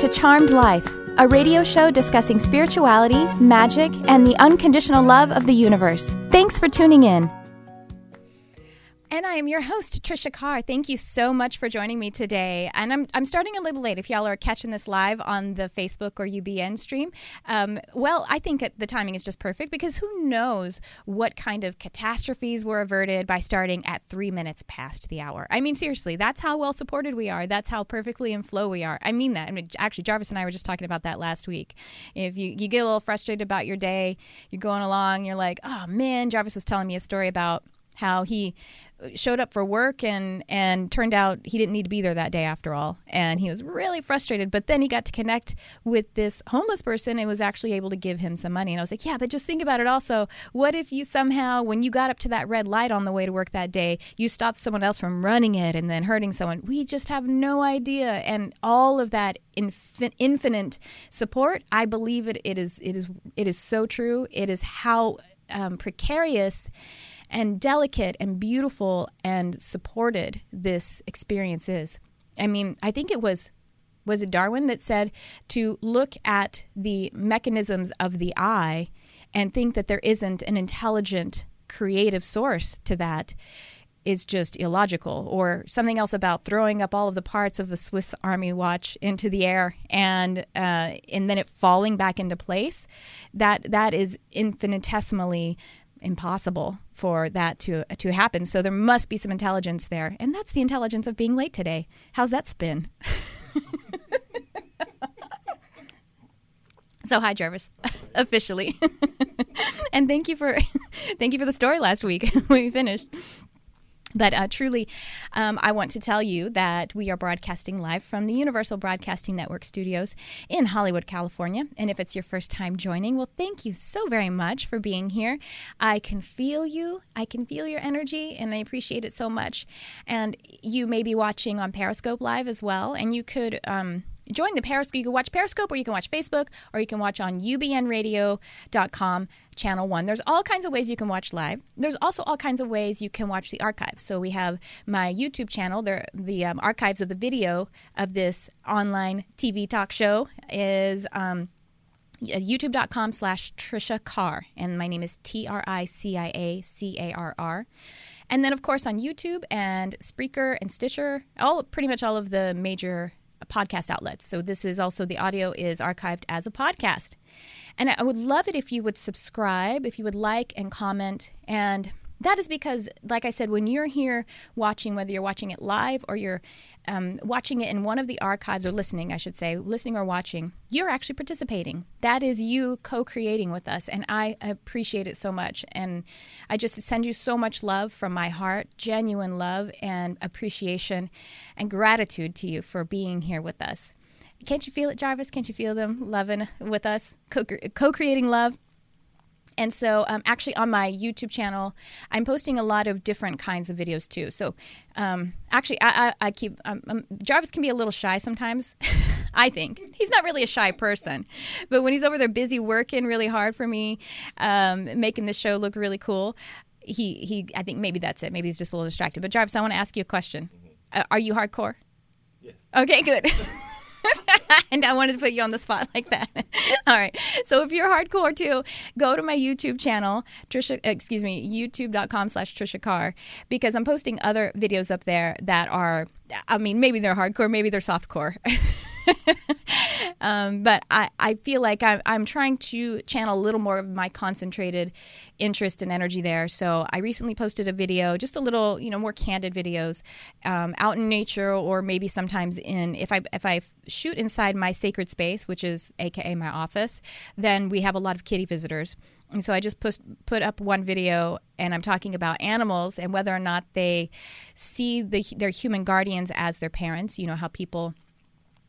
to Charmed Life, a radio show discussing spirituality, magic, and the unconditional love of the universe. Thanks for tuning in. And I am your host, Tricia Carr. Thank you so much for joining me today. And I'm, I'm starting a little late if y'all are catching this live on the Facebook or UBN stream. Um, well, I think the timing is just perfect because who knows what kind of catastrophes were averted by starting at three minutes past the hour. I mean, seriously, that's how well supported we are. That's how perfectly in flow we are. I mean that. I mean, actually, Jarvis and I were just talking about that last week. If you, you get a little frustrated about your day, you're going along, you're like, oh man, Jarvis was telling me a story about how he showed up for work and and turned out he didn't need to be there that day after all. And he was really frustrated but then he got to connect with this homeless person and was actually able to give him some money. And I was like yeah but just think about it also. What if you somehow when you got up to that red light on the way to work that day you stopped someone else from running it and then hurting someone? We just have no idea. And all of that infin- infinite support I believe it it is it is it is so true. It is how um, precarious and delicate and beautiful and supported this experience is. I mean, I think it was was it Darwin that said to look at the mechanisms of the eye and think that there isn't an intelligent creative source to that is just illogical or something else about throwing up all of the parts of a Swiss army watch into the air and uh, and then it falling back into place that that is infinitesimally impossible for that to to happen. So there must be some intelligence there, and that's the intelligence of being late today. How's that spin? so hi, Jarvis, officially, and thank you for thank you for the story last week when we finished. But uh, truly, um, I want to tell you that we are broadcasting live from the Universal Broadcasting Network studios in Hollywood, California. And if it's your first time joining, well, thank you so very much for being here. I can feel you, I can feel your energy, and I appreciate it so much. And you may be watching on Periscope Live as well, and you could. Um, join the Periscope. You can watch Periscope or you can watch Facebook or you can watch on ubnradio.com channel 1. There's all kinds of ways you can watch live. There's also all kinds of ways you can watch the archives. So we have my YouTube channel. There the um, archives of the video of this online TV talk show is um, youtube.com slash Tricia Carr. And my name is T-R-I-C-I-A-C-A-R-R. And then, of course, on YouTube and Spreaker and Stitcher, all pretty much all of the major podcast outlets. So this is also the audio is archived as a podcast. And I would love it if you would subscribe, if you would like and comment and that is because, like I said, when you're here watching, whether you're watching it live or you're um, watching it in one of the archives, or listening, I should say, listening or watching, you're actually participating. That is you co creating with us. And I appreciate it so much. And I just send you so much love from my heart, genuine love and appreciation and gratitude to you for being here with us. Can't you feel it, Jarvis? Can't you feel them loving with us, co creating love? And so, um, actually, on my YouTube channel, I'm posting a lot of different kinds of videos too. So, um, actually, I, I, I keep um, um Jarvis can be a little shy sometimes. I think he's not really a shy person, but when he's over there busy working really hard for me, um, making the show look really cool, he he. I think maybe that's it. Maybe he's just a little distracted. But Jarvis, I want to ask you a question. Mm-hmm. Uh, are you hardcore? Yes. Okay, good. and I wanted to put you on the spot like that. All right. So if you're hardcore too, go to my YouTube channel, Tricia, excuse me, youtube.com slash Tricia Carr, because I'm posting other videos up there that are, I mean, maybe they're hardcore, maybe they're softcore. um, but I, I feel like I'm, I'm trying to channel a little more of my concentrated interest and energy there. So I recently posted a video, just a little, you know, more candid videos um, out in nature or maybe sometimes in, if I, if I shoot inside my sacred space, which is AKA my office, then we have a lot of kitty visitors. And so I just put, put up one video and I'm talking about animals and whether or not they see the, their human guardians as their parents. You know, how people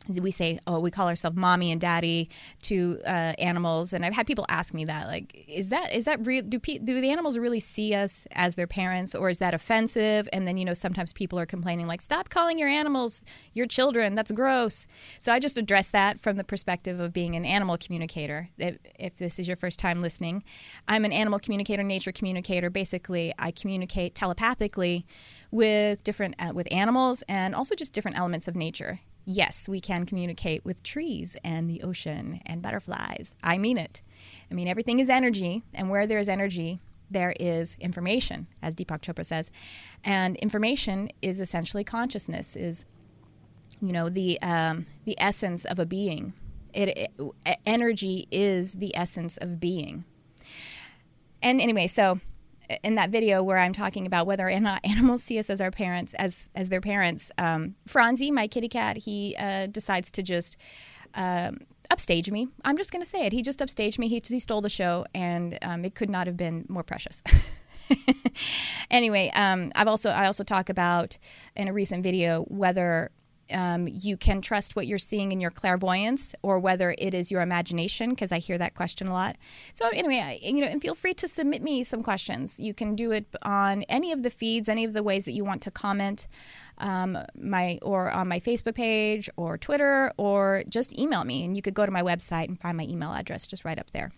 we say oh we call ourselves mommy and daddy to uh, animals. And i've had people ask me that like is that is that real do, pe- do the animals really see us as their parents or is that offensive? And then you know sometimes people are complaining like stop calling your animals your children. That's gross. So i just address that from the perspective of being an animal communicator. If, if this is your first time listening i'm an animal communicator nature communicator. Basically i communicate telepathically with different uh, with animals and also just different elements of nature yes, we can communicate with trees and the ocean and butterflies. I mean it. I mean, everything is energy, and where there is energy, there is information, as Deepak Chopra says. And information is essentially consciousness, is you know the um, the essence of a being. It, it, energy is the essence of being. And anyway, so in that video where I'm talking about whether or not animals see us as our parents, as as their parents, um, Franzi, my kitty cat, he uh, decides to just um, upstage me. I'm just going to say it. He just upstaged me. He, he stole the show, and um, it could not have been more precious. anyway, um, I've also I also talk about in a recent video whether um, you can trust what you're seeing in your clairvoyance or whether it is your imagination because I hear that question a lot. So anyway, I, you know, and feel free to submit me some questions. You can do it on any of the feeds, any of the ways that you want to comment, um, my or on my Facebook page or Twitter, or just email me. And you could go to my website and find my email address just right up there.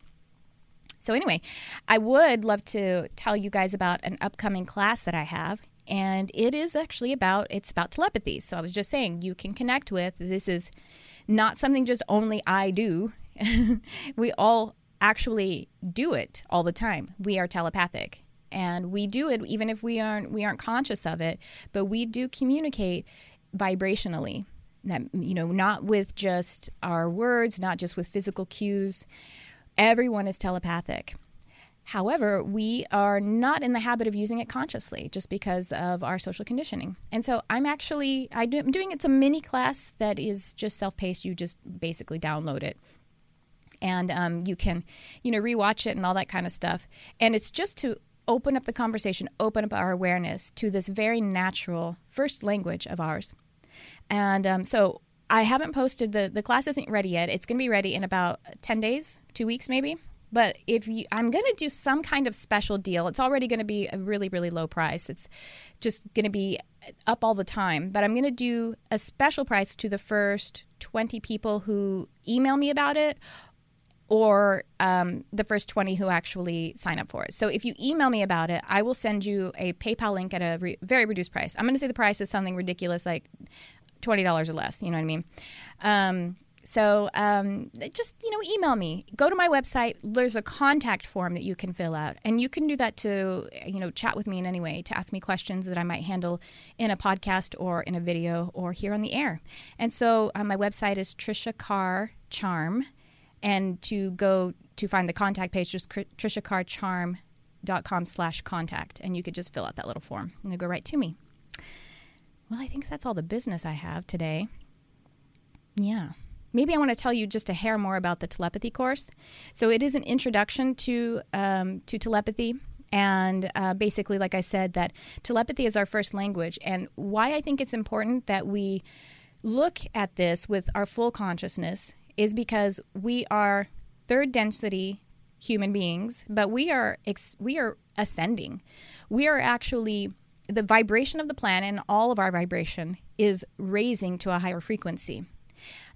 So, anyway, I would love to tell you guys about an upcoming class that I have and it is actually about it's about telepathy. So i was just saying you can connect with this is not something just only i do. We all actually do it all the time. We are telepathic. And we do it even if we aren't we aren't conscious of it but we do communicate vibrationally. That you know not with just our words not just with physical cues. Everyone is telepathic However, we are not in the habit of using it consciously just because of our social conditioning. And so I'm actually I'm doing it's a mini class that is just self-paced. You just basically download it. And um, you can, you know, rewatch it and all that kind of stuff. And it's just to open up the conversation, open up our awareness to this very natural first language of ours. And um, so I haven't posted the the class isn't ready yet. It's going to be ready in about 10 days, 2 weeks maybe. But if you, I'm going to do some kind of special deal. It's already going to be a really, really low price. It's just going to be up all the time. But I'm going to do a special price to the first 20 people who email me about it or um, the first 20 who actually sign up for it. So if you email me about it, I will send you a PayPal link at a re- very reduced price. I'm going to say the price is something ridiculous, like $20 or less. You know what I mean? Um, so um, just you know email me. Go to my website. There's a contact form that you can fill out and you can do that to you know chat with me in any way to ask me questions that i might handle in a podcast or in a video or here on the air. And so uh, my website is tricia carr charm and to go to find the contact page just trishacarcharm.com slash contact and you could just fill out that little form and it'll go right to me. Well i think that's all the business i have today. Yeah maybe I want to tell you just a hair more about the telepathy course. So it is an introduction to um, to telepathy. And uh, basically, like I said, that telepathy is our first language. And why I think it's important that we look at this with our full consciousness is because we are third density human beings, but we are ex- we are ascending. We are actually the vibration of the planet and all of our vibration is raising to a higher frequency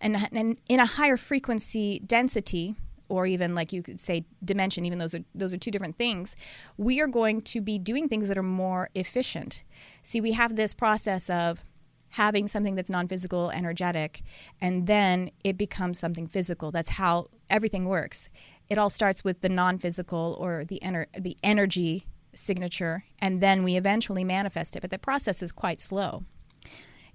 and, and in a higher frequency density or even like you could say dimension even those are those are two different things we are going to be doing things that are more efficient. See we have this process of having something that's non-physical energetic and then it becomes something physical. That's how everything works. It all starts with the non-physical or the ener- the energy signature and then we eventually manifest it but the process is quite slow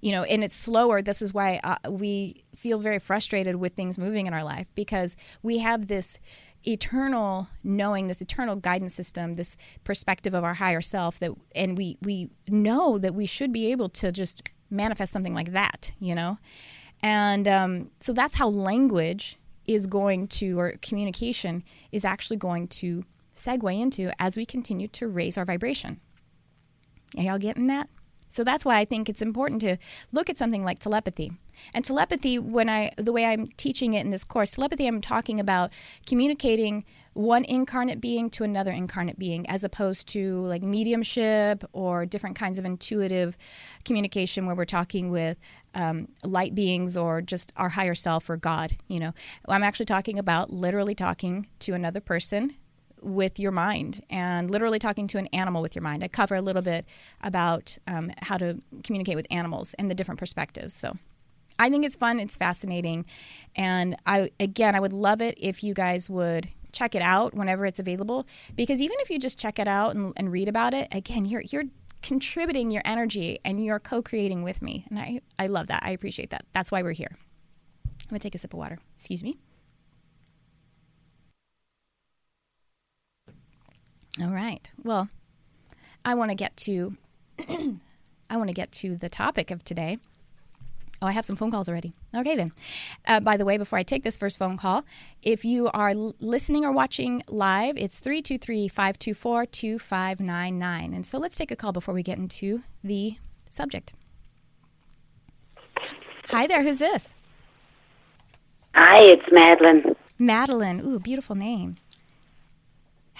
you know, and it's slower. This is why uh, we feel very frustrated with things moving in our life because we have this eternal knowing, this eternal guidance system, this perspective of our higher self that, and we we know that we should be able to just manifest something like that, you know, and um, so that's how language is going to, or communication is actually going to segue into as we continue to raise our vibration. Are y'all getting that? So that's why I think it's important to look at something like telepathy. And telepathy, when I the way I'm teaching it in this course, telepathy, I'm talking about communicating one incarnate being to another incarnate being, as opposed to like mediumship or different kinds of intuitive communication where we're talking with um, light beings or just our higher self or God. You know, I'm actually talking about literally talking to another person with your mind and literally talking to an animal with your mind. I cover a little bit about um, how to communicate with animals and the different perspectives. So, I think it's fun. It's fascinating, and I again, I would love it if you guys would check it out whenever it's available. Because even if you just check it out and, and read about it, again, you're you're contributing your energy and you're co-creating with me, and I I love that. I appreciate that. That's why we're here. I'm gonna take a sip of water. Excuse me. All right. Well, I want to get to I want to get to the topic of today. Oh, I have some phone calls already. Okay, then. Uh, by the way, before I take this first phone call, if you are l- listening or watching live, it's 323 524 2599. And so let's take a call before we get into the subject. Hi there, who's this? Hi, it's Madeline. Madeline. Ooh, beautiful name.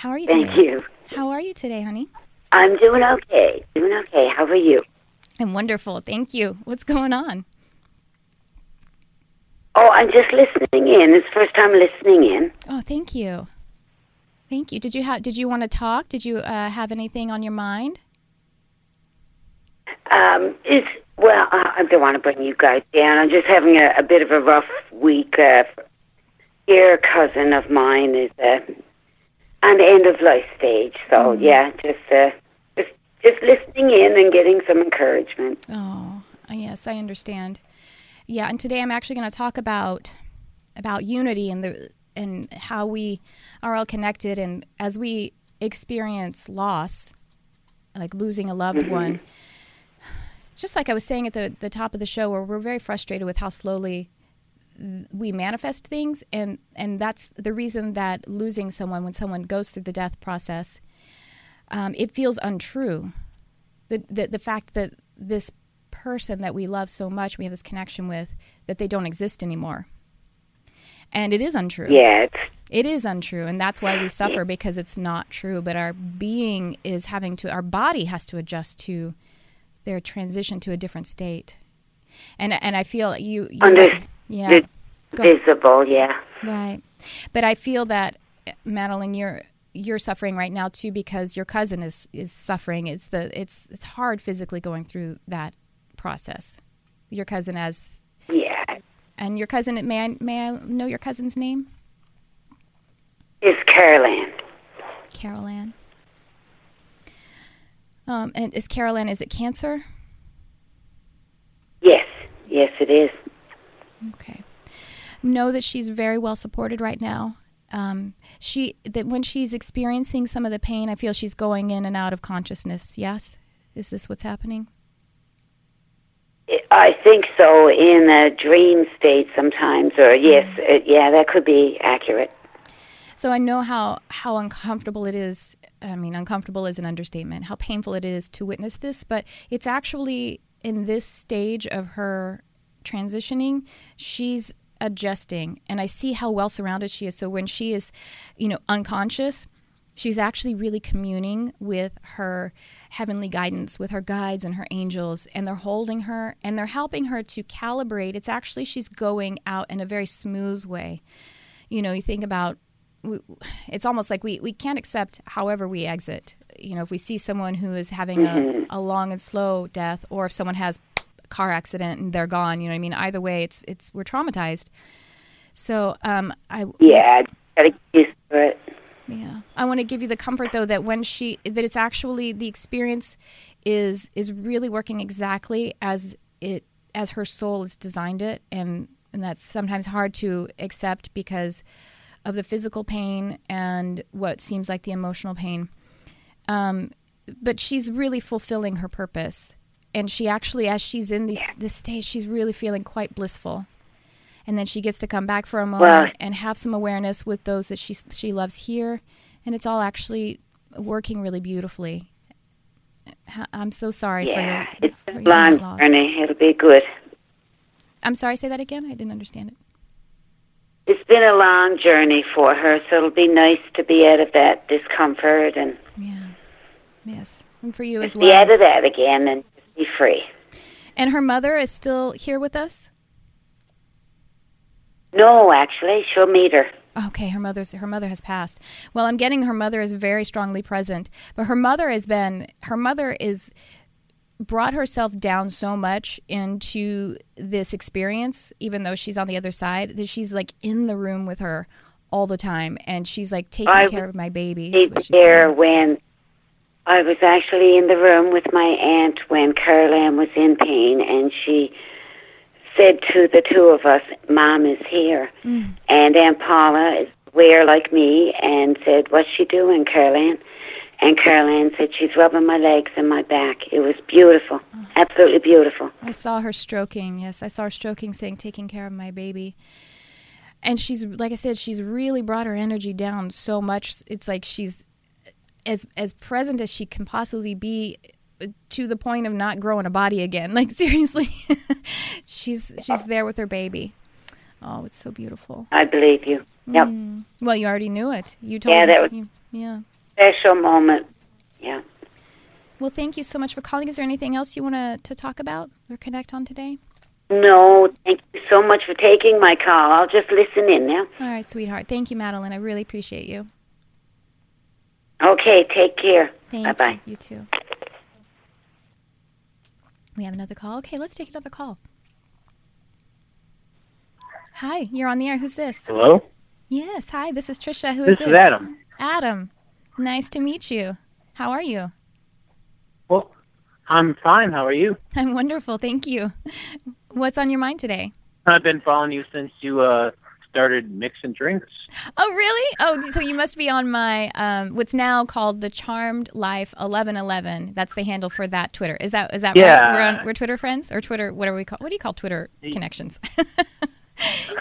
How are you Thank today? you. How are you today, honey? I'm doing okay. Doing okay. How are you? I'm wonderful. Thank you. What's going on? Oh, I'm just listening in. It's the first time listening in. Oh, thank you. Thank you. Did you have? Did you want to talk? Did you uh, have anything on your mind? Um, it's well, I don't want to bring you guys down. I'm just having a, a bit of a rough week. Uh, dear cousin of mine is uh, the end of life stage, so yeah, just uh, just just listening in and getting some encouragement. Oh, yes, I understand. Yeah, and today I'm actually going to talk about about unity and the and how we are all connected and as we experience loss, like losing a loved one, just like I was saying at the, the top of the show, where we're very frustrated with how slowly we manifest things, and and that's the reason that losing someone when someone goes through the death process, um, it feels untrue. The, the the fact that this person that we love so much, we have this connection with, that they don't exist anymore, and it is untrue. Yeah, it's untrue, and that's why we suffer because it's not true. But our being is having to, our body has to adjust to their transition to a different state. And and I feel you, you yeah, visible. Yeah. right. But I feel that Madeline, you're you're suffering right now too because your cousin is is suffering. It's the it's it's hard physically going through that process. Your cousin has Yeah. and your cousin may I may I know your cousin's name? It's Caroline. Carol Ann. Um, and is Carol Ann, is it cancer? Yes. Yes, it is. Okay. Know that she's very well supported right now. Um, she that when she's experiencing some of the pain, I feel she's going in and out of consciousness. Yes, is this what's happening? I think so in a dream state sometimes, or yes, it, yeah, that could be accurate. So I know how how uncomfortable it is. I mean, uncomfortable is an understatement. How painful it is to witness this, but it's actually in this stage of her transitioning, she's adjusting, and I see how well surrounded she is. So when she is, you know, unconscious, she's actually really communing with her heavenly guidance, with her guides and her angels, and they're holding her and they're helping her to calibrate. It's actually she's going out in a very smooth way. You know, you think about we, it's almost like we, we can't accept however we exit. You know, if we see someone who is having a, mm-hmm. a long and slow death, or if someone has car accident and they're gone, you know what I mean? Either way, it's it's we're traumatized. So um, I Yeah, gotta get used to it. yeah, I want to give you the comfort though that when she that it's actually the experience is is really working exactly as it as her soul has designed it, and and that's sometimes hard to accept because of the physical pain and what seems like the emotional pain. Um, but she's really fulfilling her purpose, and she actually, as she's in these, this stage, she's really feeling quite blissful. And then she gets to come back for a moment Well- and have some awareness with those that she she loves here, and it's all actually working really beautifully. I'm so sorry Yeah, for your, it's for a long loss. journey. It'll be good. I'm sorry. Say that again. I didn't understand it. It's been a long journey for her, so it'll be nice to be out of that discomfort and Yeah. Yes. And for you as well. be out of that again and be free. And her mother is still here with us. No, actually, she'll meet her. Okay, her mother's her mother has passed. Well, I'm getting her mother is very strongly present, but her mother has been her mother is brought herself down so much into this experience, even though she's on the other side, that she's like in the room with her all the time, and she's like taking I care of my baby. was is what she's there when I was actually in the room with my aunt when Carol Caroline was in pain, and she said to the two of us, "Mom is here," Mm. and Aunt Paula is aware like me, and said, "What's she doing, Carol Caroline?" And Carol Caroline said, "She's rubbing my legs and my back." It was beautiful, Oh. absolutely beautiful. I saw her stroking. Yes, I saw her stroking, saying, taking care of my baby. And she's, like I said, she's really brought her energy down so much. It's like she's as as present as she can possibly be to the point of not growing a body again. Like seriously. she's she's there with her baby. Oh, it's so beautiful. I believe you. Yep, Mm. Well, you already knew it. You told Yeah, me. that was- you, yeah. special moment. Yeah. Well, thank you so much for calling. Is there anything else you want to, to talk about or connect on today? No, thank you so much for taking my call. I'll just listen in now. All right, sweetheart. Thank you, Madeline. I really appreciate you. Okay, take care. Thank Bye bye. you. You too. We have another call. Okay, let's take another call. Hi, you're on the air. Who's this? Hello? Yes, hi. This is Tricia. Who This is this? is Adam. Adam. Nice to meet you. How are you? Well, I'm fine. How are you? I'm wonderful. Thank you. What's on your mind today? I've been following you since you uh started mixing drinks. Oh, really? Oh, so you must be on my um, what's now called the Charmed Life eleven eleven. That's the handle for that Twitter. Is that is that Yeah. right? We're on we're Twitter friends or Twitter whatever we call. What do you call Twitter connections?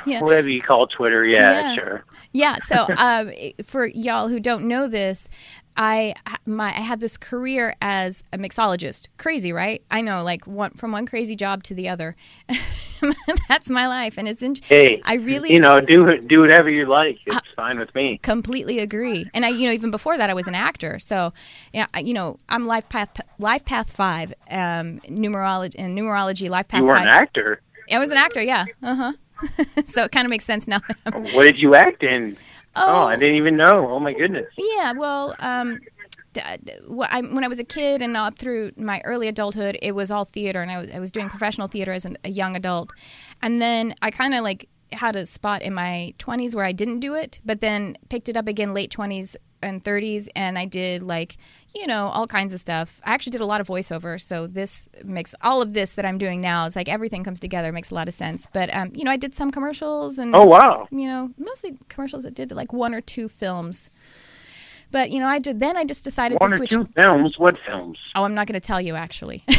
Yeah. Whatever you call Twitter, yeah, Yeah. sure. Yeah. So, um, for y'all who don't know this, I my I had this career as a mixologist. Crazy, right? I know, like one from one crazy job to the other. That's my life, and it's in, Hey, I really you know, do do whatever you like. It's fine with me. completely agree. And I, you know, even before that, I was an actor. So, yeah, I- you know, I'm life path life path five, um, numerology and numerology life path You were an actor. I was an actor. Yeah. Uh huh. so it kind of makes sense now. What did you act in? oh, Oh, I didn't even know. Oh my goodness. Yeah, well, um, d- d- wh- I, when I was a kid and up through my early adulthood, it was all theater, and I was, was doing professional theater as a young adult. And then I kind of like had a spot in my 20s where I didn't do it, but then picked it up again late 20s and 30s, and I did like, you know, all kinds of stuff. I actually did a lot of voiceover, so this makes all of this that I'm doing now, it's like everything comes together, makes a lot of sense. But, um, you know, I did some commercials and Oh wow. you know, mostly commercials that did like one or two films. But you know, I did. Then I just decided One to or switch. two films. What films? Oh, I'm not going to tell you actually.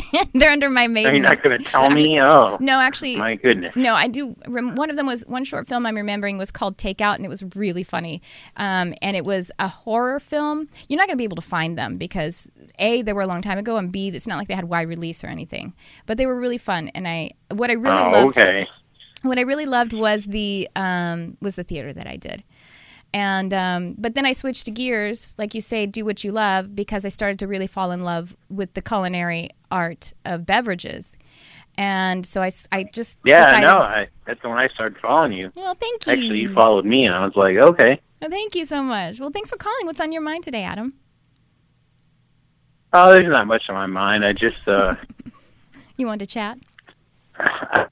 They're under my maiden. Are you not going to tell me? Oh, No, actually, my goodness. no, I do. One of them was one short film I'm remembering was called Takeout, and it was really funny. Um, and it was a horror film. You're not going to be able to find them because a they were a long time ago, and b it's not like they had wide release or anything. But they were really fun, and I what I really oh, loved okay. what I really loved was the um, was the theater that I did. And um, but then I switched to gears, like you say, do what you love, because I started to really fall in love with the culinary art of beverages, and so I, I just Yeah, decided, no, I, that's when I started following you. Well, thank you. Actually, you followed me, and I was like, okay. Well, thank you so much. Well, thanks for calling. What's on your mind today, Adam? Oh, there's not much on my mind. I just uh, You want to chat?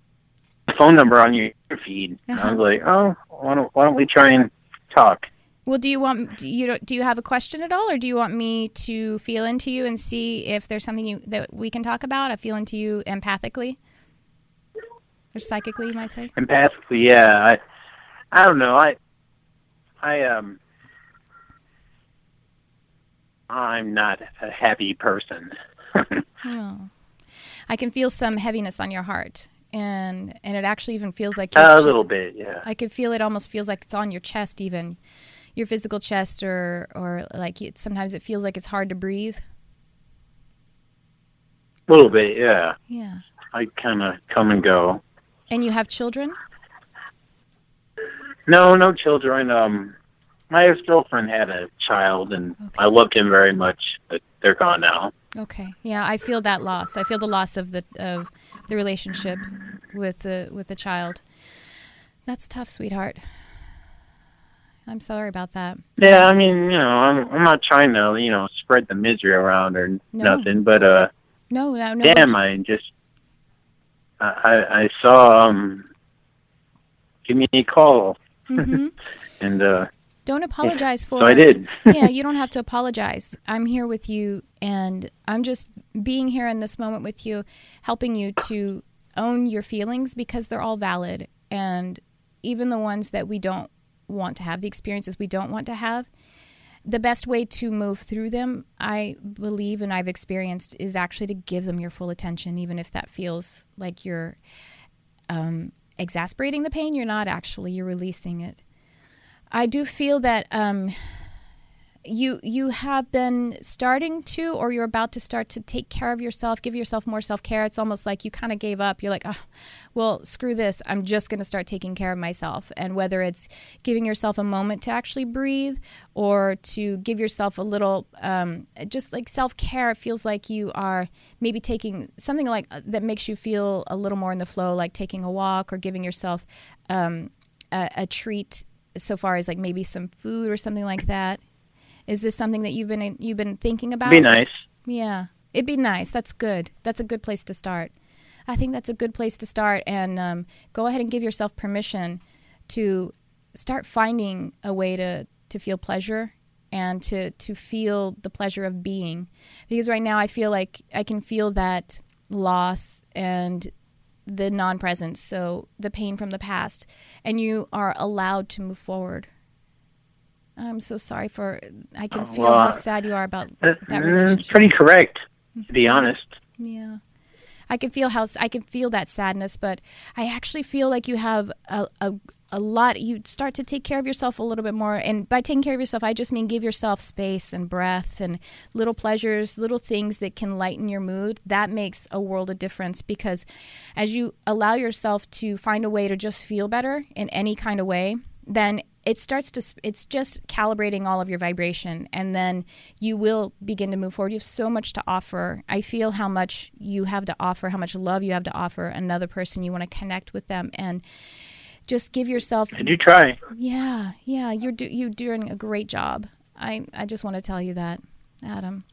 phone number on your feed. Uh-huh. I was like, oh, why don't why don't we try and talk? Well, do you want do you do you have a question at all, or do you want me to feel into you and see if there's something you that we can talk about? I feel into you empathically or psychically, you might say. Empathically, yeah. I I don't know. I I um I'm not a happy person. Oh. I can feel some heaviness on your heart, and and it actually even feels like a little bit, yeah. I could feel it almost feels like it's on your chest, even your physical chest, or or like it, sometimes it feels like it's hard to breathe. A little bit, yeah. Yeah. I kind of come and go. And you have children? No, no children. Um, my ex-girlfriend had a child, and Okay. I loved him very much, but they're gone now. Okay. Yeah, I feel that loss. I feel the loss of the of the relationship with the with the child. That's tough, sweetheart. I'm sorry about that. Yeah, I mean, you know, I'm I'm not trying to, you know, spread the misery around or No. nothing, but uh, No, no, no. Damn, I just I I, saw um give me a call hmm and uh Don't apologize for so I did. yeah, you don't have to apologize. I'm here with you, and I'm just being here in this moment with you, helping you to own your feelings because they're all valid. And even the ones that we don't want to have, the experiences we don't want to have, the best way to move through them, I believe and I've experienced, is actually to give them your full attention, even if that feels like you're um, exasperating the pain. You're not actually, you're releasing it. I do feel that um, you you have been starting to, or you're about to start to take care of yourself, give yourself more self care. It's almost like you kind of gave up. You're like, oh, well, screw this. I'm just going to start taking care of myself. And whether it's giving yourself a moment to actually breathe, or to give yourself a little, um, just like self care, it feels like you are maybe taking something like uh, that makes you feel a little more in the flow, like taking a walk or giving yourself um, a, a treat so far as like maybe some food or something like that. Is this something that you've been you've been thinking about? Be nice. Yeah, it'd be nice. That's good. That's a good place to start. I think that's a good place to start, and um, go ahead and give yourself permission to start finding a way to to feel pleasure and to to feel the pleasure of being. Because right now, I feel like I can feel that loss and the non-presence, so the pain from the past, and you are allowed to move forward. I'm so sorry for. I can Oh, feel well, how sad you are about That, mm, relationship. pretty correct, to be honest. Yeah. I can feel how I can feel that sadness, but I actually feel like you have a, a a lot. You start to take care of yourself a little bit more, and by taking care of yourself, I just mean give yourself space and breath and little pleasures, little things that can lighten your mood. That makes a world of difference because as you allow yourself to find a way to just feel better in any kind of way, then it starts to it's just calibrating all of your vibration and then you will begin to move forward. You have so much to offer. I feel how much you have to offer how much love you have to offer another person. You want to connect with them and just give yourself I you try. yeah yeah you're do, you're doing a great job. I i just want to tell you that adam.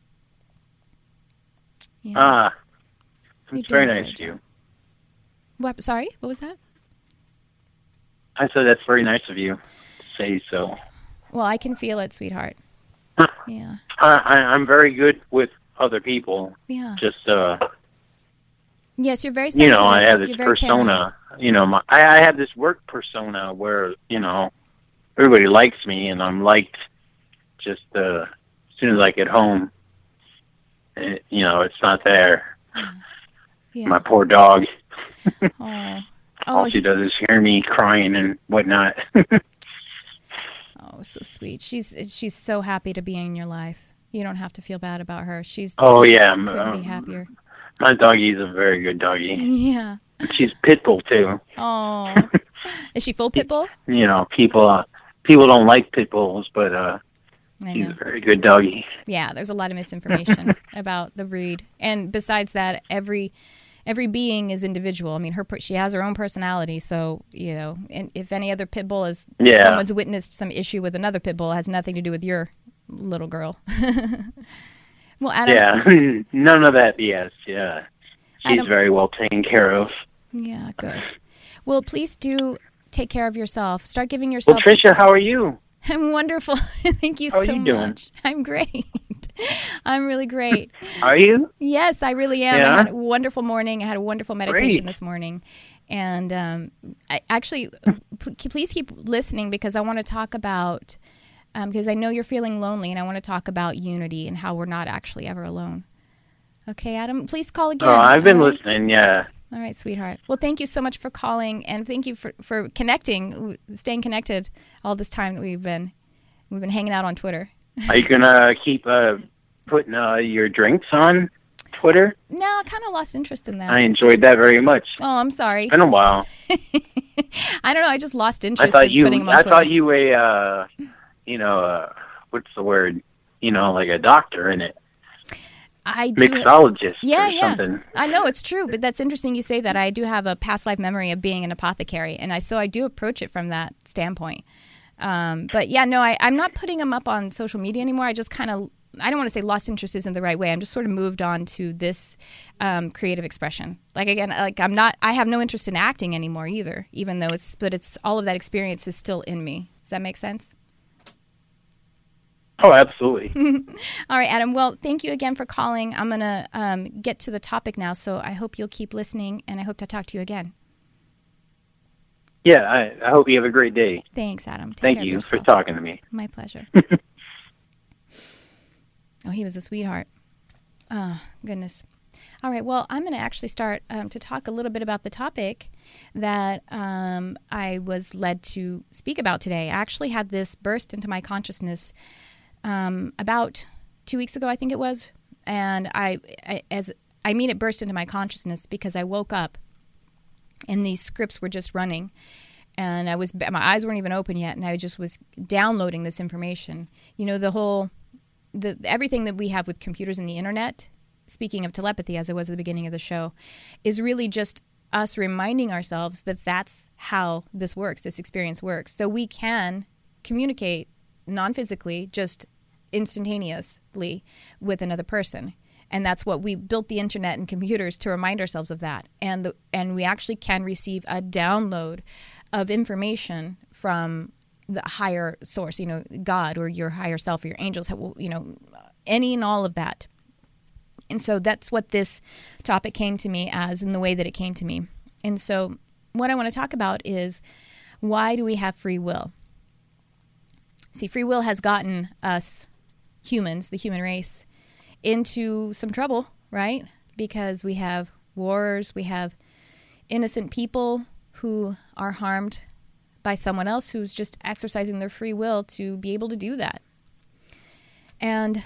Yeah. Ah, it's very nice of you. what, sorry what was that? I said that's very nice of you say so. well i can feel it sweetheart yeah I, I, I'm very good with other people. yeah Just uh, yes you're very Sensitive. you know, I have this You're caring. persona. You know, my I, I have this work persona where you know everybody likes me, and I'm liked. Just uh, as soon as I get home, it, you know, it's not there. yeah My poor dog. Oh, All oh, she he- does is hear me crying and whatnot. oh, so sweet. She's she's so happy to be in your life. You don't have to feel bad about her. She's oh yeah, couldn't be um, happier. my doggy's a very good doggy. Yeah. She's pit bull too. Oh, is she full pit bull? You know, people uh, people don't like pit bulls, but uh, she's a very good doggy. Yeah, there's a lot of misinformation about the breed, and besides that, every every being is individual. I mean, her she has her own personality, so you know, and if any other pit bull is Yeah. someone's witnessed some issue with another pit bull, it has nothing to do with your little girl. well, Adam, Yeah, none of that BS. Yeah, she's Adam- very well taken care of. Yeah, good. Well, please do take care of yourself. Start giving yourself. Well. Tricia, how are you? I'm wonderful. Thank you How are so you doing? much. I'm great. I'm really great. Are you? Yes, I really am. I had a wonderful morning. I had a wonderful meditation Great. this morning. And um, I actually, pl- please keep listening because I want to talk about, um, because I know you're feeling lonely and I want to talk about unity and how we're not actually ever alone. Okay, Adam, please call again. Oh, I've been right? listening. Yeah. All right, sweetheart. Well, thank you so much for calling, and thank you for, for connecting, staying connected all this time that we've been we've been hanging out on Twitter. Are you gonna keep uh, putting uh, your drinks on Twitter? No, I kind of lost interest in that. I enjoyed that very much. oh, I'm sorry. It's been a while. I don't know. I just lost interest. I thought in you. putting them on I Twitter. thought you were, a, uh, you know, uh, what's the word? You know, like a doctor in it, I do. mixologist Yeah, yeah. something. I know it's true, but that's interesting you say that. I do have a past life memory of being an apothecary, and I so I do approach it from that standpoint. Um, but yeah, no, I, I'm not putting them up on social media anymore. I just kind of I don't want to say lost interest isn't the right way. I'm just sort of moved on to this um, creative expression. Like again, like I'm not. I have no interest in acting anymore either. Even though it's, but it's all of that experience is still in me. Does that make sense? Oh, absolutely. all right, Adam. Well, thank you again for calling. I'm gonna um, get to the topic now, so I hope you'll keep listening, and I hope to talk to you again. Yeah, I, I hope you have a great day. Thanks, Adam. Take Thank you for talking to me. My pleasure. oh, he was a sweetheart. Oh, goodness. All right, well, I'm going to actually start um, to talk a little bit about the topic that um, I was led to speak about today. I actually had this burst into my consciousness um, about two weeks ago, I think it was, and I, I, as I mean, it burst into my consciousness because I woke up and these scripts were just running and I was my eyes weren't even open yet, and I just was downloading this information. You know, the whole the everything that we have with computers and the internet. Speaking of telepathy, as it was at the beginning of the show, is really just us reminding ourselves that that's how this works, this experience works. So we can communicate non physically, just instantaneously with another person and that's what we built the internet and computers to remind ourselves of that. And the, and we actually can receive a download of information from the higher source you know god or your higher self or your angels you know any and all of that. And so that's what this topic came to me as in the way that it came to me. And so what i want to talk about is why do we have free will? See free will has gotten us humans the human race into some trouble, right? Because we have wars, we have innocent people who are harmed by someone else who's just exercising their free will to be able to do that. And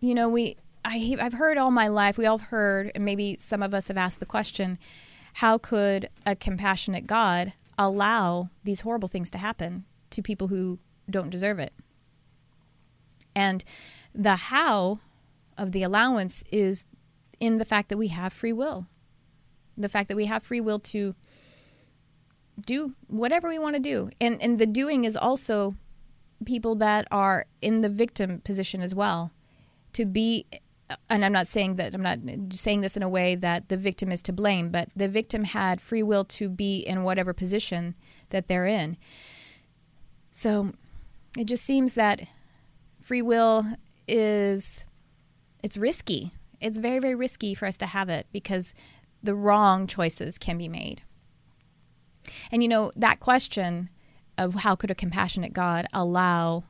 you know, we I I've heard all my life, we all heard and maybe some of us have asked the question, how could a compassionate God allow these horrible things to happen to people who don't deserve it? And the how of the allowance is in the fact that we have free will. The fact that we have free will to do whatever we want to do. And and the doing is also people that are in the victim position as well. To be and I'm not saying that I'm not saying this in a way that the victim is to blame, but the victim had free will to be in whatever position that they're in. So it just seems that free will is it's risky. It's very very risky for us to have it because the wrong choices can be made. And you know, that question of how could a compassionate God allow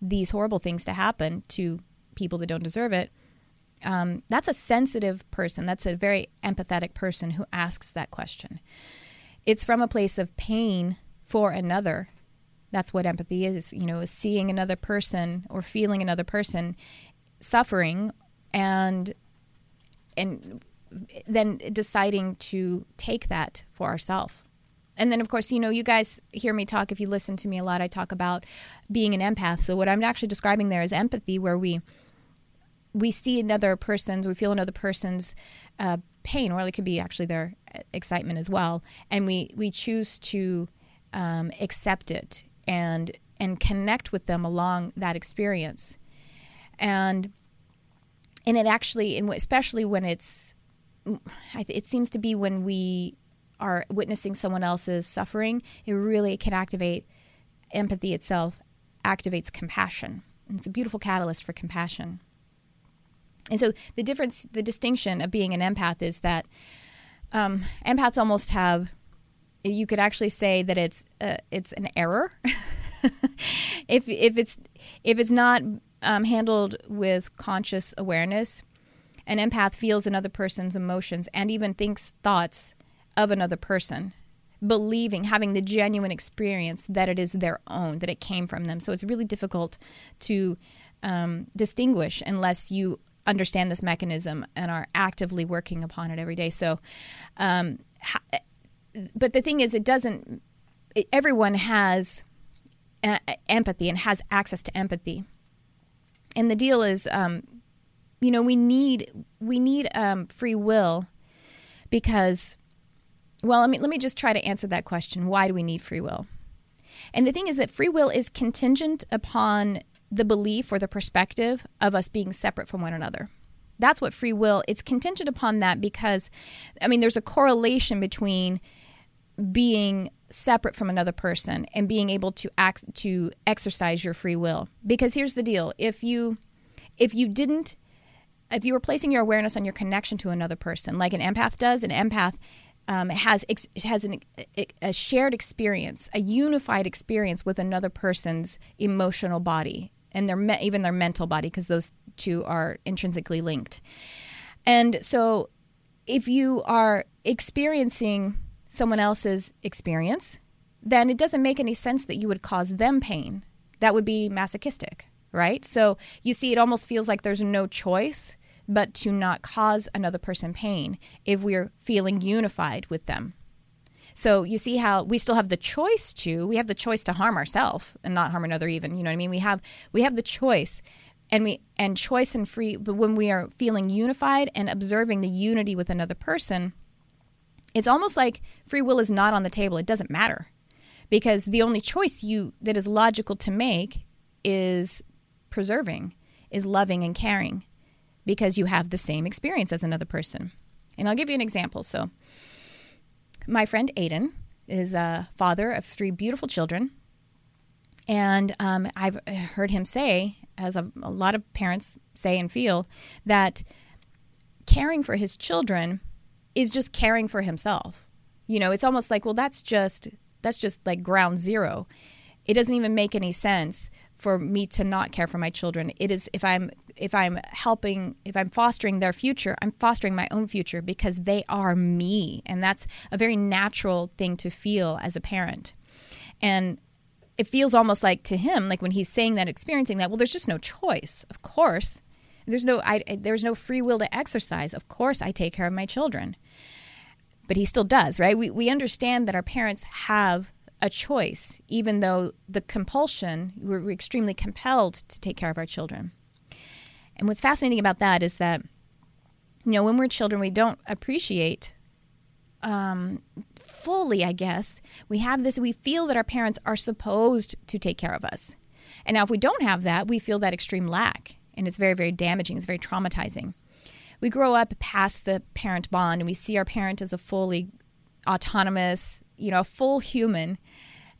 these horrible things to happen to people that don't deserve it? Um, that's a sensitive person. That's a very empathetic person who asks that question. It's from a place of pain for another that's what empathy is, you know, is seeing another person or feeling another person suffering and and then deciding to take that for ourselves. And then, of course, you know, you guys hear me talk. If you listen to me a lot, I talk about being an empath. So what I'm actually describing there is empathy, where we we see another person's, we feel another person's uh, pain, or it could be actually their excitement as well, and we we choose to um, accept it and and connect with them along that experience. And and it actually especially when it's it seems to be when we are witnessing someone else's suffering it really can activate empathy itself activates compassion. And it's a beautiful catalyst for compassion. And so the difference the distinction of being an empath is that um, empaths almost have you could actually say that it's uh, it's an error if if it's if it's not um, handled with conscious awareness. An empath feels another person's emotions and even thinks thoughts of another person, believing, having the genuine experience that it is their own, that it came from them. So it's really difficult to um, distinguish unless you understand this mechanism and are actively working upon it every day. So, um, but the thing is, it doesn't. It, everyone has uh, empathy and has access to empathy, and the deal is, um, you know, we need we need um, free will because, well, let me let me just try to answer that question. Why do we need free will? And the thing is that free will is contingent upon the belief or the perspective of us being separate from one another. That's what free will, it's contingent upon that because, I mean, there's a correlation between being separate from another person and being able to act to exercise your free will. Because here's the deal. If you if you didn't if you were placing your awareness on your connection to another person like an empath does an empath um, has has an, a shared experience, a unified experience with another person's emotional body and their me- even their mental body, because those two are intrinsically linked. And so, if you are experiencing someone else's experience, then it doesn't make any sense that you would cause them pain. That would be masochistic, right? So you see, it almost feels like there's no choice but to not cause another person pain if we're feeling unified with them. So you see how we still have the choice to we have the choice to harm ourselves and not harm another even, you know what I mean? We have we have the choice and we and choice and free but when we are feeling unified and observing the unity with another person, it's almost like free will is not on the table. It doesn't matter. Because the only choice you that is logical to make is preserving, is loving and caring because you have the same experience as another person. And I'll give you an example. So, my friend Aiden is a father of three beautiful children. And um, I've heard him say, as a, a lot of parents say and feel, that caring for his children is just caring for himself. You know, it's almost like, well, that's just that's just like ground zero. It doesn't even make any sense for me to not care for my children. It is if I'm if I'm helping if I'm fostering their future, I'm fostering my own future because they are me and that's a very natural thing to feel as a parent. And it feels almost like to him like when he's saying that experiencing that well there's just no choice. Of course. There's no I, there's no free will to exercise. Of course I take care of my children. But he still does, right? We we understand that our parents have a choice, even though the compulsion, we're extremely compelled to take care of our children. And what's fascinating about that is that, you know, when we're children, we don't appreciate um, fully, I guess. We have this, we feel that our parents are supposed to take care of us. And now, if we don't have that, we feel that extreme lack. And it's very, very damaging, it's very traumatizing. We grow up past the parent bond and we see our parent as a fully autonomous, you know, full human.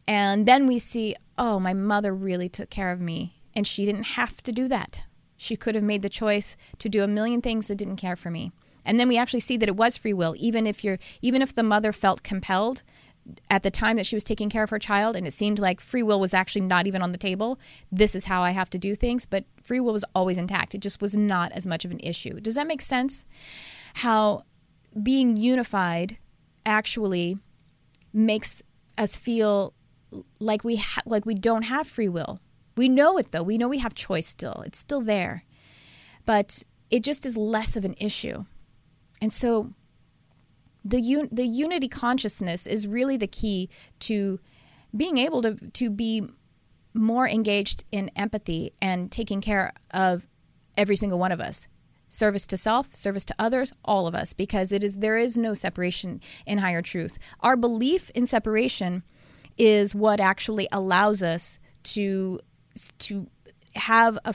And then we see, oh, my mother really took care of me. And she didn't have to do that. She could have made the choice to do a million things that didn't care for me. And then we actually see that it was free will, even if you're even if the mother felt compelled at the time that she was taking care of her child and it seemed like free will was actually not even on the table. This is how I have to do things, but free will was always intact. It just was not as much of an issue. Does that make sense? How being unified actually makes us feel like we ha- like we don't have free will. We know it though. We know we have choice still. It's still there. But it just is less of an issue. And so the un- the unity consciousness is really the key to being able to to be more engaged in empathy and taking care of every single one of us service to self, service to others, all of us, because it is there is no separation in higher truth. Our belief in separation is what actually allows us to to have a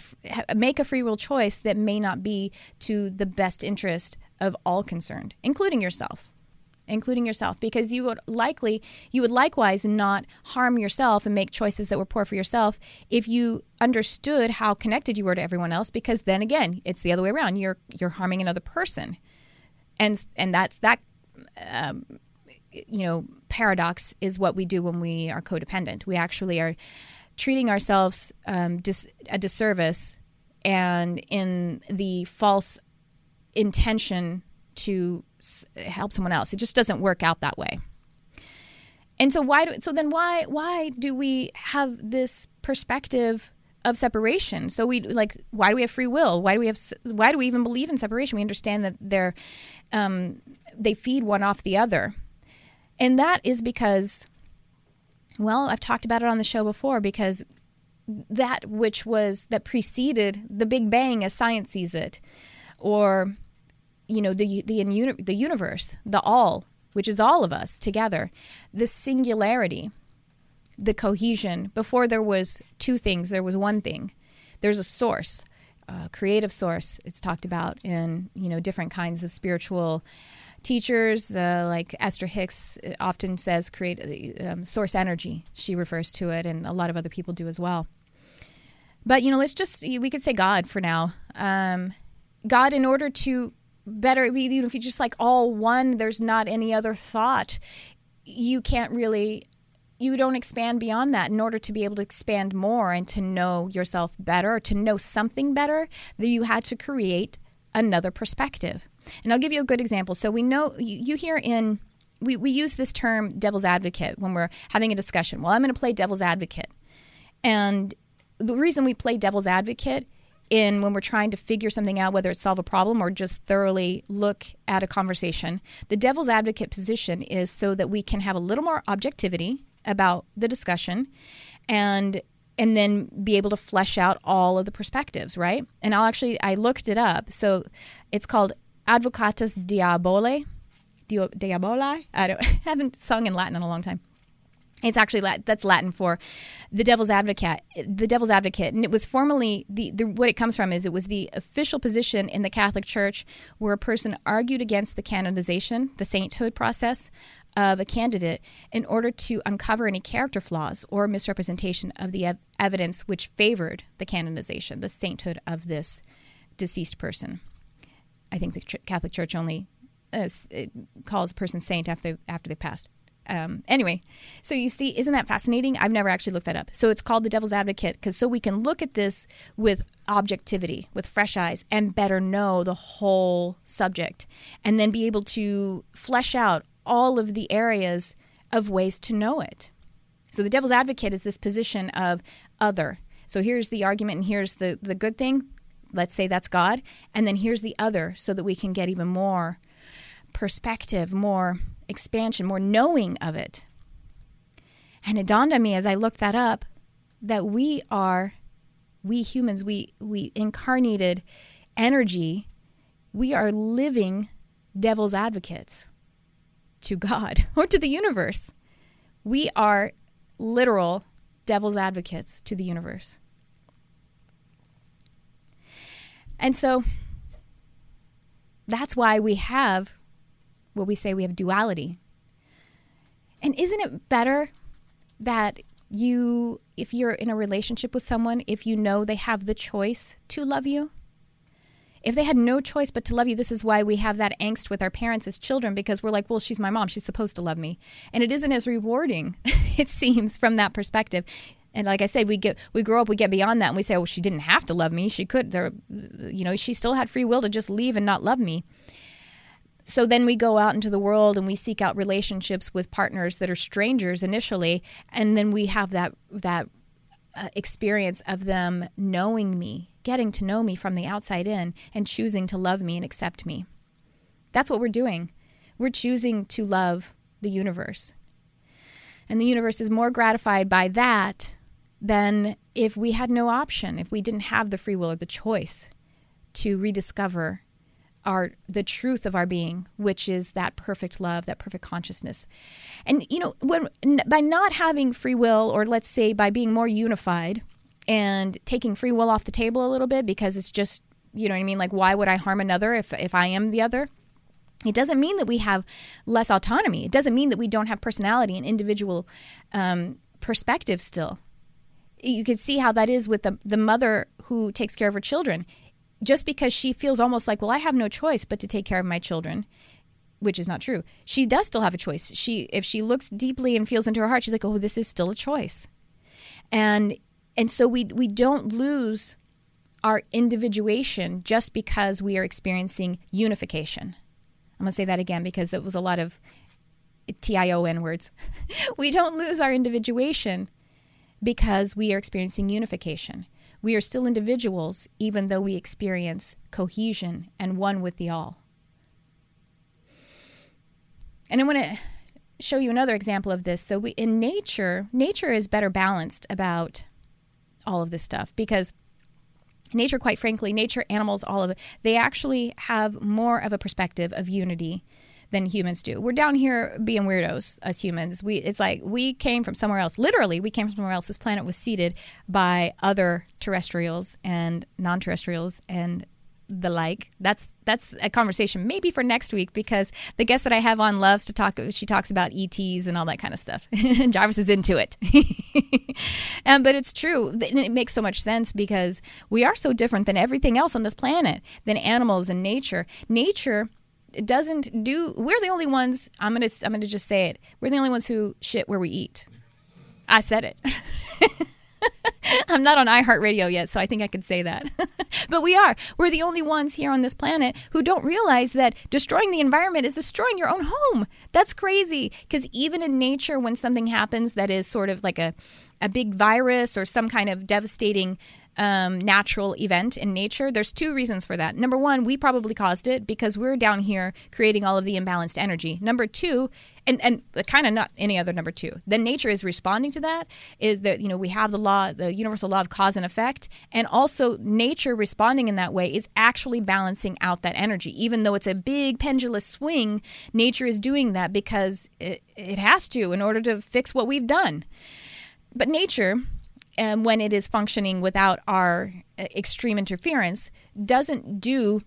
make a free will choice that may not be to the best interest of all concerned, including yourself including yourself because you would likely you would likewise not harm yourself and make choices that were poor for yourself if you understood how connected you were to everyone else because then again it's the other way around. You're you're harming another person. And and that's that um, you know paradox is what we do when we are codependent. We actually are treating ourselves um, dis- a disservice and in the false intention to help someone else. It just doesn't work out that way. And so why do so then why why do we have this perspective of separation? So we like why do we have free will? Why do we have why do we even believe in separation? We understand that they're um, they feed one off the other, and that is because well I've talked about it on the show before because that which was that preceded the Big Bang as science sees it, or you know the the the universe, the all, which is all of us together, the singularity, the cohesion. Before there was two things, there was one thing. there's a source, a creative source. It's talked about in you know different kinds of spiritual teachers, uh, like Esther Hicks uh, often says, create um, source energy. She refers to it, and a lot of other people do as well. But you know, let's just we could say God for now. Um, God, in order to better, you know, if you just like all one, there's not any other thought. You can't really you don't expand beyond that in order to be able to expand more and to know yourself better or to know something better that you had to create another perspective and I'll give you a good example. So we know you, you hear in we, we use this term devil's advocate when we're having a discussion. Well, I'm going to play devil's advocate. And the reason we play devil's advocate in when we're trying to figure something out, whether it's solve a problem or just thoroughly look at a conversation, the devil's advocate position is so that we can have a little more objectivity about the discussion and and then be able to flesh out all of the perspectives, right? And I'll actually I looked it up. So it's called Advocatus Diabole. Diaboli? I don't haven't sung in Latin in a long time. It's actually that's Latin for the devil's advocate. The devil's advocate, and it was formerly the, the, what it comes from is it was the official position in the Catholic Church where a person argued against the canonization, the sainthood process of a candidate, in order to uncover any character flaws or misrepresentation of the ev- evidence which favored the canonization, the sainthood of this deceased person. I think the Catholic Church only uh, calls a person saint after after they passed. Um, anyway, so you see, isn't that fascinating? I've never actually looked that up. So it's called the devil's advocate because so we can look at this with objectivity, with fresh eyes, and better know the whole subject, and then be able to flesh out all of the areas of ways to know it. So the devil's advocate is this position of other. So here's the argument, and here's the the good thing. Let's say that's God. And then here's the other so that we can get even more perspective, more expansion, more knowing of it. And it dawned on me as I looked that up that we are, we humans, we, we incarnated energy, we are living devil's advocates to God or to the universe. We are literal devil's advocates to the universe. And so that's why we have what we say we have duality. And isn't it better that you, if you're in a relationship with someone, if you know they have the choice to love you? If they had no choice but to love you, this is why we have that angst with our parents as children because we're like, well, she's my mom. She's supposed to love me. And it isn't as rewarding, it seems, from that perspective. And like I said, we get we grow up, we get beyond that, and we say, "Oh, she didn't have to love me. She could. There, you know, she still had free will to just leave and not love me." So then we go out into the world and we seek out relationships with partners that are strangers initially, and then we have that that uh, experience of them knowing me, getting to know me from the outside in, and choosing to love me and accept me. That's what we're doing. We're choosing to love the universe. And the universe is more gratified by that than if we had no option, if we didn't have the free will or the choice to rediscover our the truth of our being, which is that perfect love, that perfect consciousness. And you know, when by not having free will, or let's say by being more unified and taking free will off the table a little bit, because it's just you know what I mean. Like, why would I harm another if if I am the other? It doesn't mean that we have less autonomy. It doesn't mean that we don't have personality and individual um, perspective still you can see how that is with the, the mother who takes care of her children. Just because she feels almost like, well, I have no choice but to take care of my children, which is not true. She does still have a choice. She, if she looks deeply and feels into her heart, she's like, oh, this is still a choice. And and so we we don't lose our individuation just because we are experiencing unification. I'm to say that again because it was a lot of T I O N words. we don't lose our individuation because we are experiencing unification. We are still individuals, even though we experience cohesion and one with the all. And I want to show you another example of this. So, we, in nature, nature is better balanced about all of this stuff because nature, quite frankly, nature, animals, all of it, they actually have more of a perspective of unity than humans do. We're down here being weirdos as humans. We it's like we came from somewhere else. Literally, we came from somewhere else. This planet was seeded by other terrestrials and non-terrestrials and the like. That's that's a conversation maybe for next week because the guest that I have on loves to talk. She talks about ETs and all that kind of stuff. and Jarvis is into it, um, but it's true. And it makes so much sense because we are so different than everything else on this planet, than animals and nature. Nature doesn't do. We're the only ones. I'm gonna I'm gonna just say it. We're the only ones who shit where we eat. I said it. I'm not on iHeartRadio yet, so I think I could say that. but we are. We're the only ones here on this planet who don't realize that destroying the environment is destroying your own home. That's crazy. Because even in nature, when something happens that is sort of like a, a big virus or some kind of devastating um, natural event in nature, there's two reasons for that. Number one, we probably caused it because we're down here creating all of the imbalanced energy. Number two, and and kind of not any other number two. Then nature is responding to that. Is that you know we have the law, the universal law of cause and effect, and also nature responding in that way is actually balancing out that energy. Even though it's a big pendulous swing, nature is doing that because it, it has to in order to fix what we've done. But nature and when it is functioning without our uh, extreme interference, doesn't do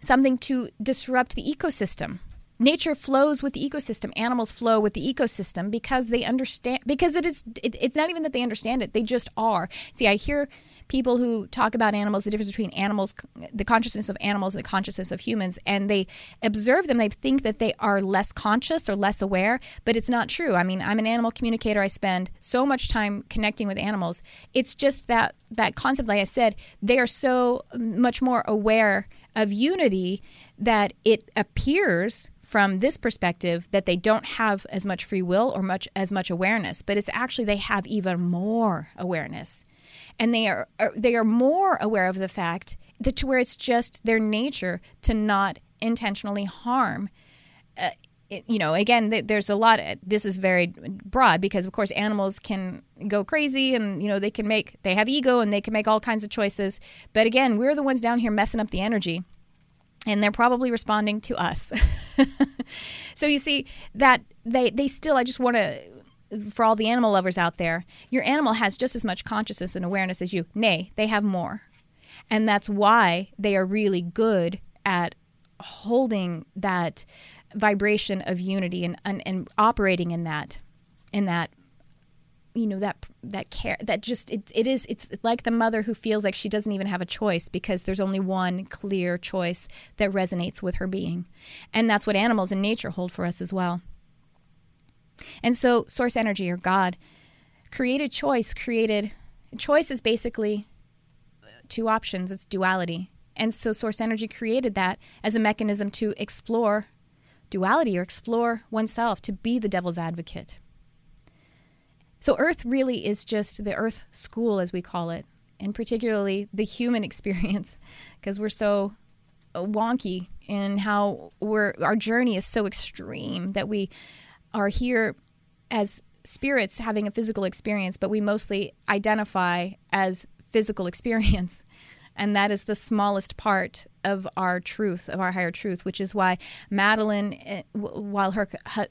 something to disrupt the ecosystem. Nature flows with the ecosystem. Animals flow with the ecosystem because they understand. Because it is. It, it's not even that they understand it; they just are. See, I hear people who talk about animals, the difference between animals, the consciousness of animals and the consciousness of humans, and they observe them. They think that they are less conscious or less aware, but it's not true. I mean, I'm an animal communicator. I spend so much time connecting with animals. It's just that that concept, like I said, they are so much more aware of unity that it appears from this perspective that they don't have as much free will or much as much awareness but it's actually they have even more awareness. And they are, are they are more aware of the fact that to where it's just their nature to not intentionally harm uh, you know again there's a lot this is very broad because of course animals can go crazy and you know they can make they have ego and they can make all kinds of choices. But again we're the ones down here messing up the energy and they're probably responding to us so you see that they they still i just want to for all the animal lovers out there, your animal has just as much consciousness and awareness as you. Nay, they have more. And that's why they are really good at holding that vibration of unity and, and, and operating in that in that you know that that care that just it, it is it's like the mother who feels like she doesn't even have a choice because there's only one clear choice that resonates with her being and that's what animals and nature hold for us as well and so, source energy or God created choice, created choice is basically two options it's duality. And so, source energy created that as a mechanism to explore duality or explore oneself, to be the devil's advocate. So, Earth really is just the Earth school, as we call it, and particularly the human experience, because we're so uh, wonky in how we're our journey is so extreme that we are here as spirits having a physical experience, but we mostly identify as physical experience. And that is the smallest part of our truth, of our higher truth, which is why Madeline, eh, while her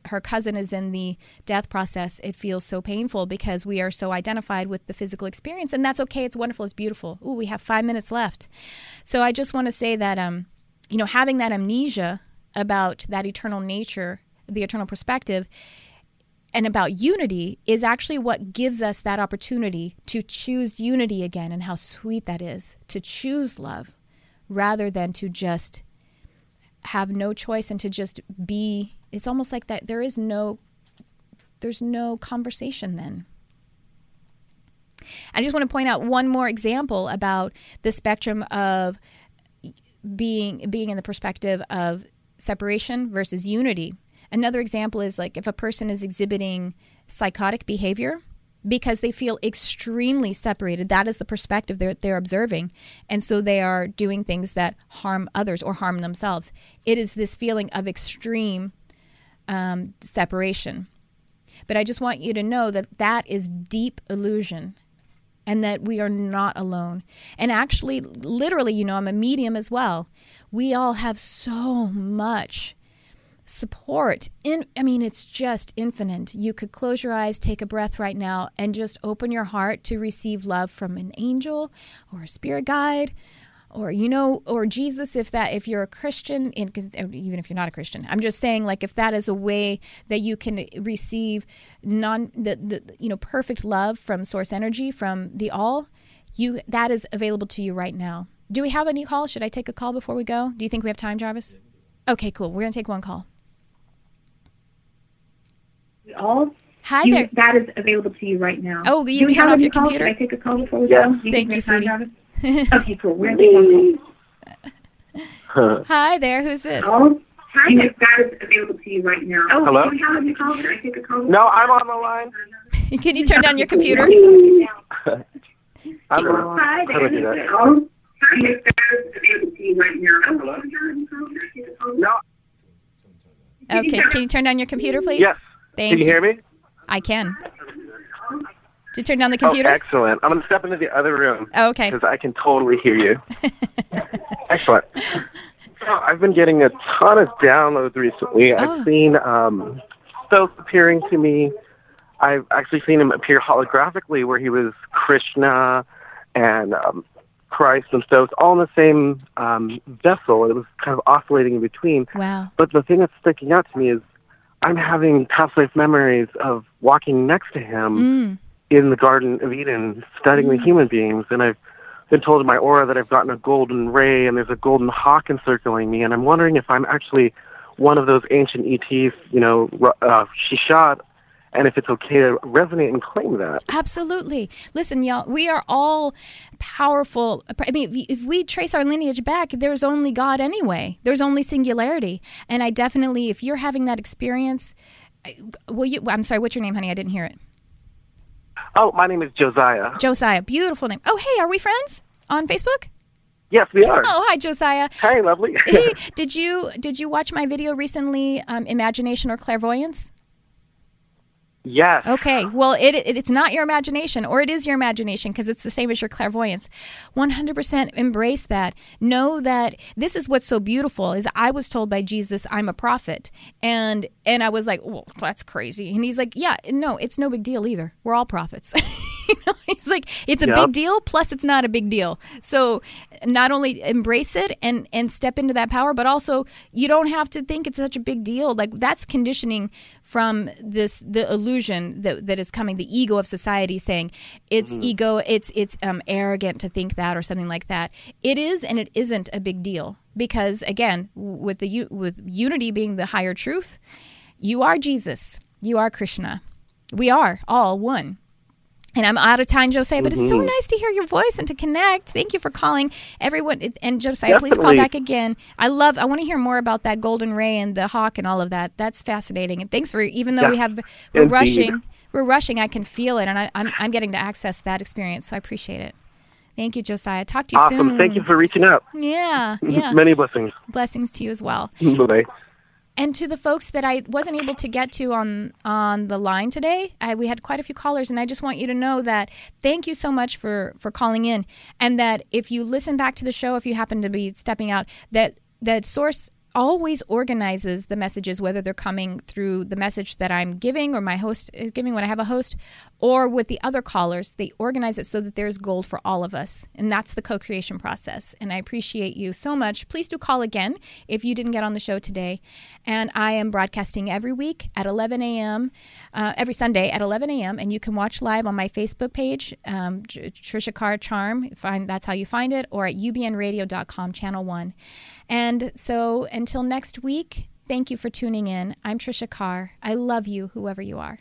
her cousin is in the death process, it feels so painful because we are so identified with the physical experience, and that's okay. It's wonderful. It's beautiful. Ooh, we have five minutes left, so I just want to say that, um, you know, having that amnesia about that eternal nature the eternal perspective and about unity is actually what gives us that opportunity to choose unity again and how sweet that is to choose love rather than to just have no choice and to just be it's almost like that there is no there's no conversation then. I just want to point out one more example about the spectrum of being being in the perspective of separation versus unity Another example is like if a person is exhibiting psychotic behavior because they feel extremely separated. That is the perspective they're, they're observing. And so they are doing things that harm others or harm themselves. It is this feeling of extreme um, separation. But I just want you to know that that is deep illusion and that we are not alone. And actually, literally, you know, I'm a medium as well. We all have so much support. In i mean it's just infinite. You could close your eyes take a breath right now and just open your heart to receive love from an angel or a spirit guide or you know or jesus if that if you're a christian in, uh, even if you're not a christian. I'm just saying like if that is a way that you can receive non the, the you know perfect love from source energy from the all you that is available to you right now. Do we have any calls should i take a call before we go? Do you think we have time jarvis? Okay cool. We're going to take one call all hi you, there that is available to you right now oh you Do we turn have off your calls? computer Should I take a call before we Yeah. go? Do Thank you, we sweetie. Okay, cool. We're gonna one hi there who's this Calls? Hi, that is available to you right now. Oh, Hello? Do we have any calls? Should I take a call? No, I'm on the line. can you turn down your computer I'm Hi, How do I do that? there. Calls? Hi, that is available to you right now. Oh, do we have any calls? Should I take a call? No. okay can you turn down your computer please Yes. Thank Can you hear me? i can did you turn down the computer? Oh, excellent. I'm going to step into the other room Oh, okay because I can totally hear you. excellent. So I've been getting a ton of downloads recently. Oh. I've seen um, Thoth appearing to me. I've actually seen him appear holographically where he was Krishna and um, Christ and Thoth all in the same um, vessel. It was kind of oscillating in between. wow But the thing that's sticking out to me is I'm having past life memories of walking next to him mm. in the Garden of Eden, studying the human beings, and I've been told in my aura that I've gotten a golden ray and there's a golden hawk encircling me, and I'm wondering if I'm actually one of those ancient ETs, you know, uh, Shishad, and if it's okay to resonate and claim that. Absolutely. Listen, y'all, we are all powerful. I mean, if- we trace our lineage back, there's only God anyway. There's only singularity. And I definitely, if you're having that experience, will you, I'm sorry, what's your name, honey? I didn't hear it. Oh, my name is Josiah. Josiah, beautiful name. Oh, hey, are we friends on Facebook? Yes, we are. Oh, hi, Josiah. Hey, lovely. Hey, did you did you watch my video recently, um, Imagination or Clairvoyance? Yes. Okay, well, it, it it's not your imagination, or it is your imagination because it's the same as your clairvoyance. One hundred percent embrace that. Know that this is what's so beautiful. Is I was told by Jesus I'm a prophet, and and I was like, well, that's crazy. And he's like, yeah, no, it's no big deal either. We're all prophets. you know, he's like, it's a Yep. big deal. Plus, it's not a big deal. So, not only embrace it and and step into that power, but also you don't have to think it's such a big deal. Like that's conditioning from this the illusion that that is coming, the ego of society saying it's ego, it's it's um, arrogant to think that or something like that. It is and it isn't a big deal because again, with the with unity being the higher truth, you are Jesus, you are Krishna, we are all one. And I'm out of time, Josiah, but it's so mm-hmm. nice to hear your voice and to connect. Thank you for calling everyone. And Josiah, please call back again. I love, I want to hear more about that golden ray and the hawk and all of that. That's fascinating. And thanks for, even though we have, we're indeed. rushing, we're rushing, I can feel it. And I, I'm, I'm getting to access that experience. So I appreciate it. Thank you, Josiah. Talk to you Awesome. soon. Thank you for reaching out. Yeah, yeah. Many blessings. Blessings to you as well. Bye. And to the folks that I wasn't able to get to on on the line today, I, we had quite a few callers, and I just want you to know that thank you so much for for calling in, and that if you listen back to the show, if you happen to be stepping out, that that source always organizes the messages, whether they're coming through the message that I'm giving or my host is giving when I have a host, or with the other callers. They organize it so that there's gold for all of us. And that's the co creation process. And I appreciate you so much. Please do call again if you didn't get on the show today. And I am broadcasting every week at 11 a.m., uh, every Sunday at 11 a.m. And you can watch live on my Facebook page, um, Tricia Carr Charm. Find, that's how you find it, or at ubnradio.com, channel one. And so until next week, thank you for tuning in. I'm Tricia Carr. I love you, whoever you are.